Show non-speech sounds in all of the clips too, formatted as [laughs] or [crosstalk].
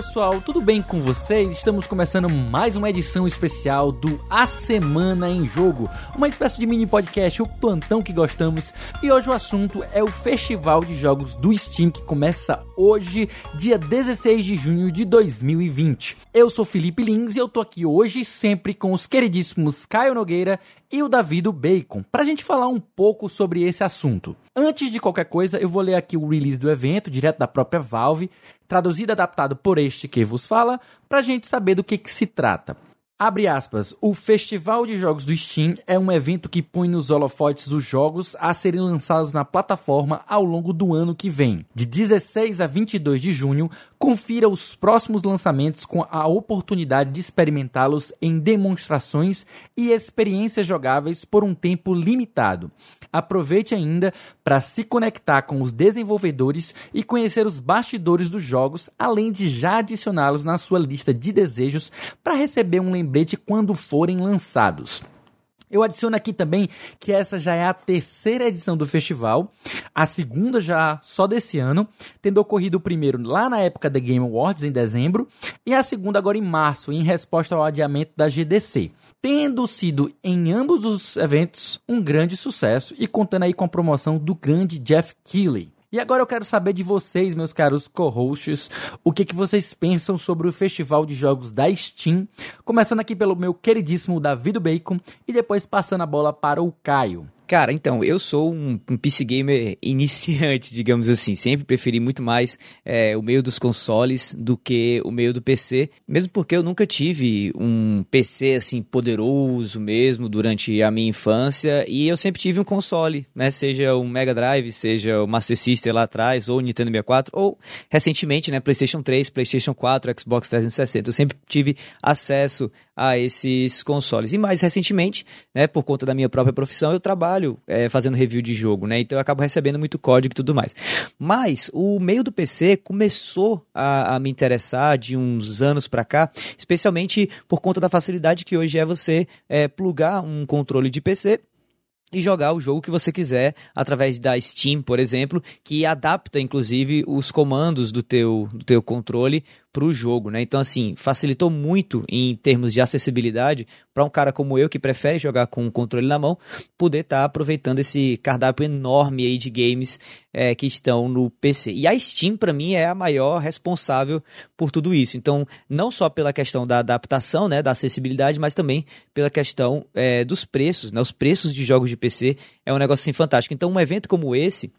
pessoal, tudo bem com vocês? Estamos começando mais uma edição especial do A Semana em Jogo, uma espécie de mini podcast, o plantão que gostamos. E hoje o assunto é o Festival de Jogos do Steam que começa hoje, dia 16 de junho de 2020. Eu sou Felipe Lins e eu tô aqui hoje sempre com os queridíssimos Caio Nogueira e o Davi do Bacon, pra gente falar um pouco sobre esse assunto. Antes de qualquer coisa, eu vou ler aqui o release do evento, direto da própria Valve, traduzido e adaptado por este que vos fala, pra gente saber do que, que se trata. Abre aspas, o Festival de Jogos do Steam é um evento que põe nos holofotes os jogos a serem lançados na plataforma ao longo do ano que vem. De 16 a 22 de junho, confira os próximos lançamentos com a oportunidade de experimentá-los em demonstrações e experiências jogáveis por um tempo limitado. Aproveite ainda para se conectar com os desenvolvedores e conhecer os bastidores dos jogos, além de já adicioná-los na sua lista de desejos para receber um lembrete quando forem lançados. Eu adiciono aqui também que essa já é a terceira edição do festival, a segunda já só desse ano, tendo ocorrido o primeiro lá na época da Game Awards, em dezembro, e a segunda agora em março, em resposta ao adiamento da GDC. Tendo sido em ambos os eventos um grande sucesso e contando aí com a promoção do grande Jeff Keighley. E agora eu quero saber de vocês, meus caros co-hosts, o que, que vocês pensam sobre o Festival de Jogos da Steam. Começando aqui pelo meu queridíssimo David Bacon e depois passando a bola para o Caio. Cara, então, eu sou um, um PC gamer [laughs] iniciante, digamos assim. Sempre preferi muito mais é, o meio dos consoles do que o meio do PC. Mesmo porque eu nunca tive um PC, assim, poderoso mesmo durante a minha infância. E eu sempre tive um console, né? Seja o Mega Drive, seja o Master System lá atrás, ou o Nintendo 64, ou recentemente, né? PlayStation 3, PlayStation 4, Xbox 360. Eu sempre tive acesso a esses consoles. E mais recentemente, né? Por conta da minha própria profissão, eu trabalho é, fazendo review de jogo, né? Então eu acabo recebendo muito código e tudo mais. Mas o meio do PC começou a, a me interessar de uns anos para cá, especialmente por conta da facilidade que hoje é você é, plugar um controle de PC e jogar o jogo que você quiser através da Steam, por exemplo, que adapta inclusive os comandos do teu, do teu controle para o jogo, né? Então, assim, facilitou muito em termos de acessibilidade para um cara como eu que prefere jogar com o controle na mão, poder estar tá aproveitando esse cardápio enorme aí de games é, que estão no PC. E a Steam, para mim, é a maior responsável por tudo isso. Então, não só pela questão da adaptação, né, da acessibilidade, mas também pela questão é, dos preços, né? Os preços de jogos de PC é um negócio assim fantástico. Então, um evento como esse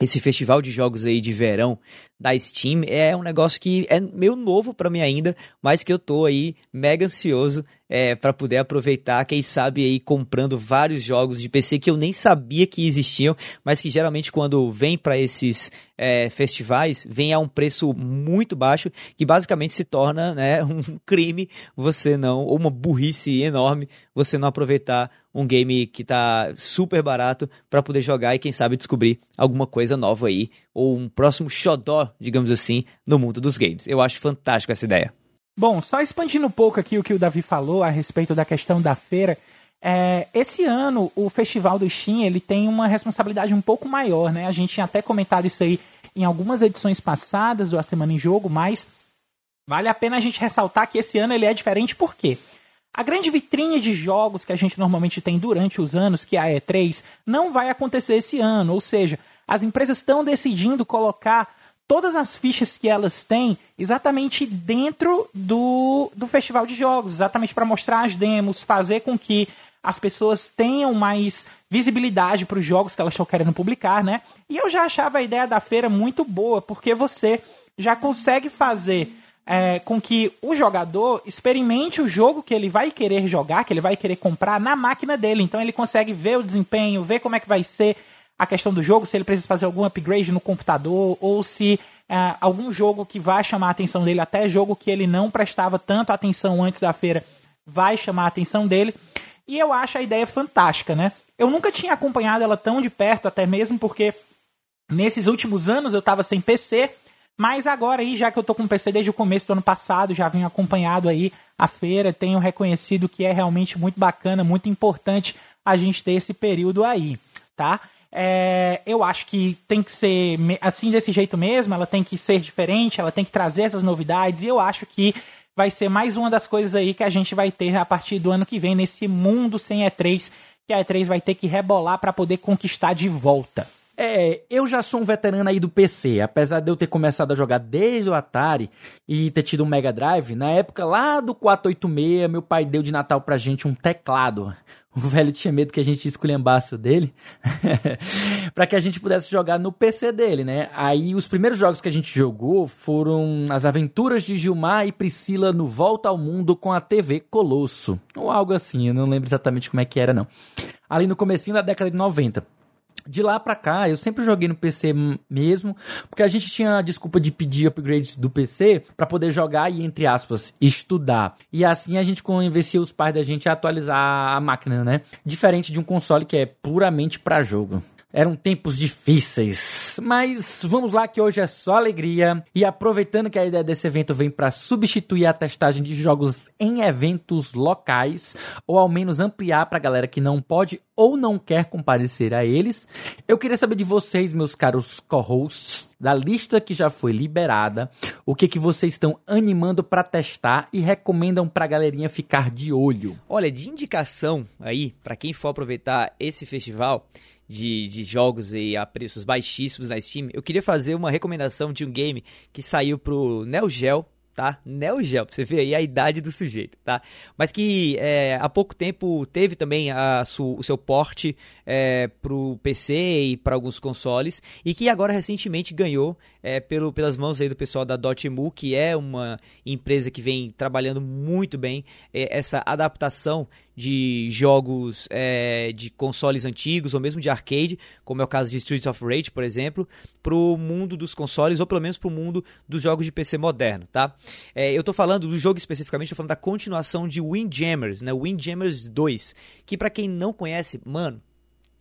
esse festival de jogos aí de verão da Steam é um negócio que é meio novo para mim ainda, mas que eu tô aí mega ansioso é, para poder aproveitar, quem sabe aí comprando vários jogos de PC que eu nem sabia que existiam, mas que geralmente quando vem para esses é, festivais, vem a um preço muito baixo, que basicamente se torna né, [laughs] um crime você não, ou uma burrice enorme, você não aproveitar um game que tá super barato para poder jogar e quem sabe descobrir alguma coisa nova aí, ou um próximo xodó, digamos assim, no mundo dos games. Eu acho fantástico essa ideia. Bom, só expandindo um pouco aqui o que o Davi falou a respeito da questão da feira, é, esse ano o Festival do Steam ele tem uma responsabilidade um pouco maior, né? A gente tinha até comentado isso aí em algumas edições passadas do A Semana em Jogo, mas vale a pena a gente ressaltar que esse ano ele é diferente por quê? A grande vitrine de jogos que a gente normalmente tem durante os anos, que é a E3, não vai acontecer esse ano, ou seja, as empresas estão decidindo colocar todas as fichas que elas têm exatamente dentro do, do festival de jogos, exatamente para mostrar as demos, fazer com que as pessoas tenham mais visibilidade para os jogos que elas estão querendo publicar, né? E eu já achava a ideia da feira muito boa, porque você já consegue fazer é, com que o jogador experimente o jogo que ele vai querer jogar, que ele vai querer comprar na máquina dele. Então ele consegue ver o desempenho, ver como é que vai ser a questão do jogo, se ele precisa fazer algum upgrade no computador, ou se é, algum jogo que vai chamar a atenção dele, até jogo que ele não prestava tanto atenção antes da feira, vai chamar a atenção dele. E eu acho a ideia fantástica, né? Eu nunca tinha acompanhado ela tão de perto, até mesmo porque nesses últimos anos eu estava sem PC, mas agora aí, já que eu tô com PC desde o começo do ano passado, já venho acompanhado aí a feira, tenho reconhecido que é realmente muito bacana, muito importante a gente ter esse período aí, tá? É, eu acho que tem que ser assim desse jeito mesmo, ela tem que ser diferente, ela tem que trazer essas novidades, e eu acho que vai ser mais uma das coisas aí que a gente vai ter a partir do ano que vem nesse mundo sem E3, que a E3 vai ter que rebolar para poder conquistar de volta. É, eu já sou um veterano aí do PC, apesar de eu ter começado a jogar desde o Atari e ter tido um Mega Drive, na época lá do 486, meu pai deu de Natal pra gente um teclado. O velho tinha medo que a gente esculhambasse o dele, [laughs] para que a gente pudesse jogar no PC dele, né? Aí os primeiros jogos que a gente jogou foram As Aventuras de Gilmar e Priscila no Volta ao Mundo com a TV Colosso, ou algo assim, eu não lembro exatamente como é que era não. Ali no comecinho da década de 90 de lá pra cá, eu sempre joguei no PC mesmo, porque a gente tinha a desculpa de pedir upgrades do PC para poder jogar e, entre aspas, estudar. E assim a gente convencia os pais da gente a atualizar a máquina, né? Diferente de um console que é puramente para jogo. Eram tempos difíceis, mas vamos lá que hoje é só alegria. E aproveitando que a ideia desse evento vem para substituir a testagem de jogos em eventos locais, ou ao menos ampliar para a galera que não pode ou não quer comparecer a eles, eu queria saber de vocês, meus caros co-hosts, da lista que já foi liberada, o que que vocês estão animando para testar e recomendam para a galerinha ficar de olho. Olha, de indicação aí, para quem for aproveitar esse festival, de, de jogos a preços baixíssimos na Steam, eu queria fazer uma recomendação de um game que saiu pro Neo Geo, tá? Neo Geo, pra você ver aí a idade do sujeito, tá? Mas que é, há pouco tempo teve também a, o seu porte é, pro PC e para alguns consoles e que agora recentemente ganhou é, pelo, pelas mãos aí do pessoal da Dotemu, que é uma empresa que vem trabalhando muito bem é, essa adaptação de jogos é, de consoles antigos ou mesmo de arcade, como é o caso de Streets of Rage, por exemplo, para o mundo dos consoles ou pelo menos para o mundo dos jogos de PC moderno, tá? É, eu estou falando do jogo especificamente, estou falando da continuação de Windjammers, né? Windjammers 2, que para quem não conhece, mano,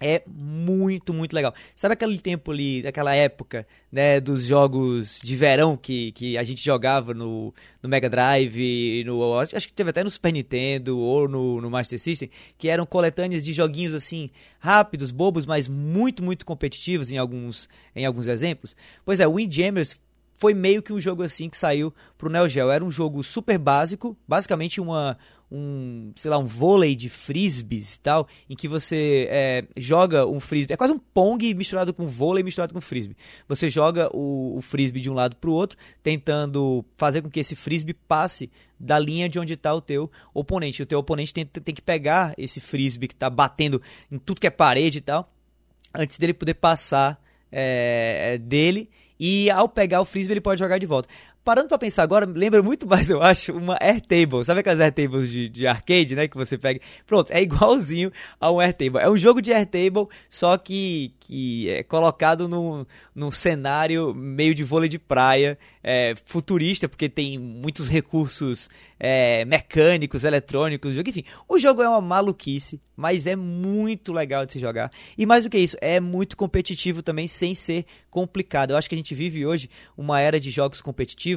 é muito, muito legal. Sabe aquele tempo ali, daquela época, né, dos jogos de verão que, que a gente jogava no, no Mega Drive, no, acho que teve até no Super Nintendo ou no, no Master System, que eram coletâneas de joguinhos assim, rápidos, bobos, mas muito, muito competitivos em alguns, em alguns exemplos? Pois é, o Windjammers foi meio que um jogo assim que saiu pro Neo Geo. Era um jogo super básico, basicamente uma, um, sei lá, um vôlei de frisbees e tal, em que você é, joga um frisbee, é quase um pong misturado com vôlei misturado com frisbee. Você joga o, o frisbee de um lado para o outro, tentando fazer com que esse frisbee passe da linha de onde está o teu oponente. O teu oponente tem, tem que pegar esse frisbee que está batendo em tudo que é parede e tal, antes dele poder passar é, dele e ao pegar o frisbee ele pode jogar de volta parando pra pensar agora, lembra muito mais, eu acho, uma Airtable. Sabe aquelas Airtables de, de arcade, né? Que você pega. Pronto, é igualzinho a um Airtable. É um jogo de Airtable, só que, que é colocado num, num cenário meio de vôlei de praia, é, futurista, porque tem muitos recursos é, mecânicos, eletrônicos, jogo, enfim. O jogo é uma maluquice, mas é muito legal de se jogar. E mais do que isso, é muito competitivo também, sem ser complicado. Eu acho que a gente vive hoje uma era de jogos competitivos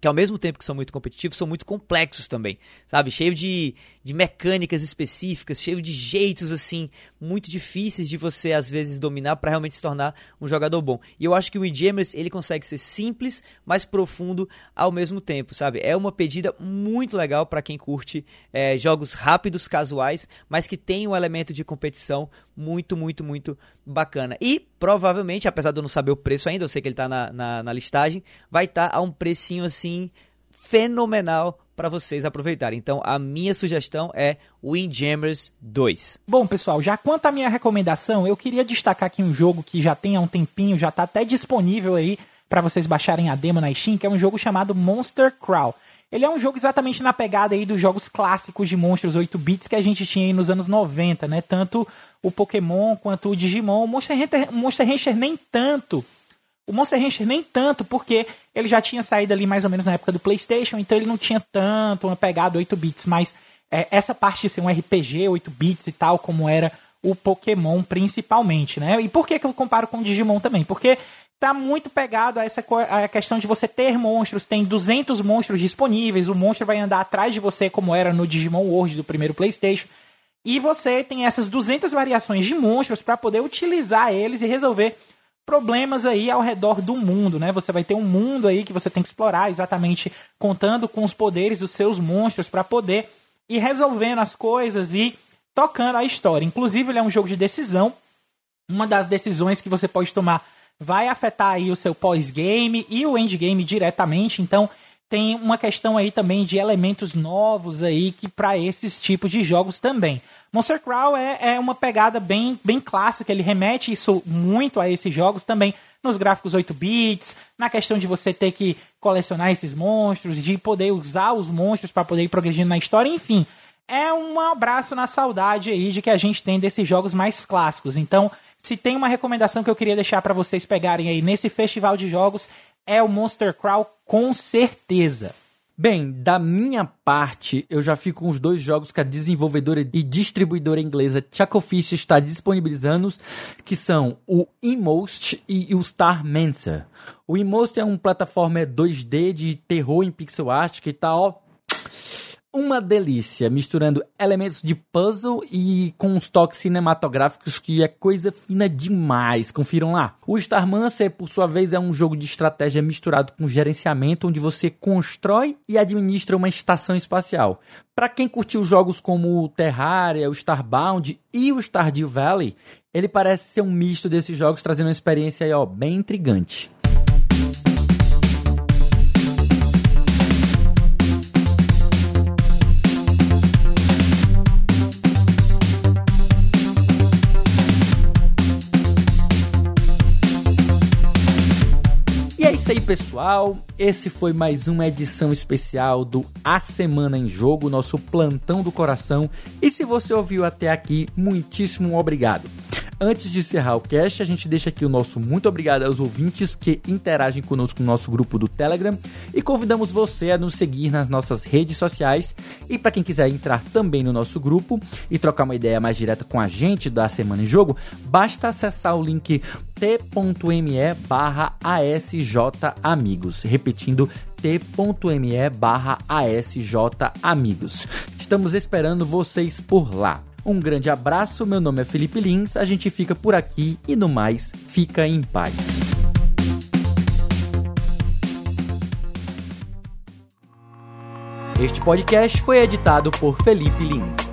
que ao mesmo tempo que são muito competitivos, são muito complexos também, sabe? Cheio de, de mecânicas específicas, cheio de jeitos, assim, muito difíceis de você, às vezes, dominar para realmente se tornar um jogador bom. E eu acho que o Windjammers, ele consegue ser simples, mas profundo ao mesmo tempo, sabe? É uma pedida muito legal para quem curte é, jogos rápidos, casuais, mas que tem um elemento de competição muito, muito, muito bacana. E provavelmente, apesar de eu não saber o preço ainda, eu sei que ele está na, na, na, listagem, vai estar tá a um precinho assim fenomenal para vocês aproveitarem. Então, a minha sugestão é Windjammers 2. Bom, pessoal, já quanto à minha recomendação, eu queria destacar aqui um jogo que já tem há um tempinho, já está até disponível aí para vocês baixarem a demo na Steam, que é um jogo chamado Monster Crawl. Ele é um jogo exatamente na pegada aí dos jogos clássicos de monstros 8 bits que a gente tinha aí nos anos 90, né? Tanto o Pokémon quanto o Digimon. O Monster Hunter, Monster Rancher nem tanto. O Monster Rancher nem tanto, porque ele já tinha saído ali mais ou menos na época do PlayStation, então ele não tinha tanto uma pegada 8 bits, mas é, essa parte de ser um RPG 8 bits e tal, como era o Pokémon principalmente, né? E por que, que eu comparo com o Digimon também? Porque tá muito pegado a essa a questão de você ter monstros, tem 200 monstros disponíveis, o monstro vai andar atrás de você como era no Digimon World do primeiro PlayStation. E você tem essas 200 variações de monstros para poder utilizar eles e resolver problemas aí ao redor do mundo, né? Você vai ter um mundo aí que você tem que explorar, exatamente contando com os poderes dos seus monstros para poder ir resolvendo as coisas e tocando a história. Inclusive, ele é um jogo de decisão. Uma das decisões que você pode tomar vai afetar aí o seu pós-game e o endgame diretamente. Então, tem uma questão aí também de elementos novos aí que para esses tipos de jogos também. Monster Crawl é, é uma pegada bem, bem clássica, ele remete isso muito a esses jogos também, nos gráficos 8 bits, na questão de você ter que colecionar esses monstros, de poder usar os monstros para poder ir progredindo na história, enfim. É um abraço na saudade aí de que a gente tem desses jogos mais clássicos. Então, se tem uma recomendação que eu queria deixar para vocês pegarem aí nesse festival de jogos, é o Monster Crawl com certeza. Bem, da minha parte, eu já fico com os dois jogos que a desenvolvedora e distribuidora inglesa Chucklefish está disponibilizando, que são o Inmost e o Star Mancer. O Inmost é um plataforma 2D de terror em pixel art que tá, ó, uma delícia, misturando elementos de puzzle e com uns toques cinematográficos que é coisa fina demais. Confiram lá. O Starmancer, por sua vez, é um jogo de estratégia misturado com gerenciamento, onde você constrói e administra uma estação espacial. Para quem curtiu jogos como o Terraria, o Starbound e o Stardew Valley, ele parece ser um misto desses jogos, trazendo uma experiência aí, ó, bem intrigante. Isso aí, pessoal. Esse foi mais uma edição especial do A Semana em Jogo, nosso plantão do coração. E se você ouviu até aqui, muitíssimo obrigado. Antes de encerrar o cast, a gente deixa aqui o nosso muito obrigado aos ouvintes que interagem conosco no nosso grupo do Telegram e convidamos você a nos seguir nas nossas redes sociais. E para quem quiser entrar também no nosso grupo e trocar uma ideia mais direta com a gente da Semana em Jogo, basta acessar o link t.me barra asjamigos. Repetindo, t.me barra asjamigos. Estamos esperando vocês por lá. Um grande abraço, meu nome é Felipe Lins, a gente fica por aqui e no mais, fica em paz. Este podcast foi editado por Felipe Lins.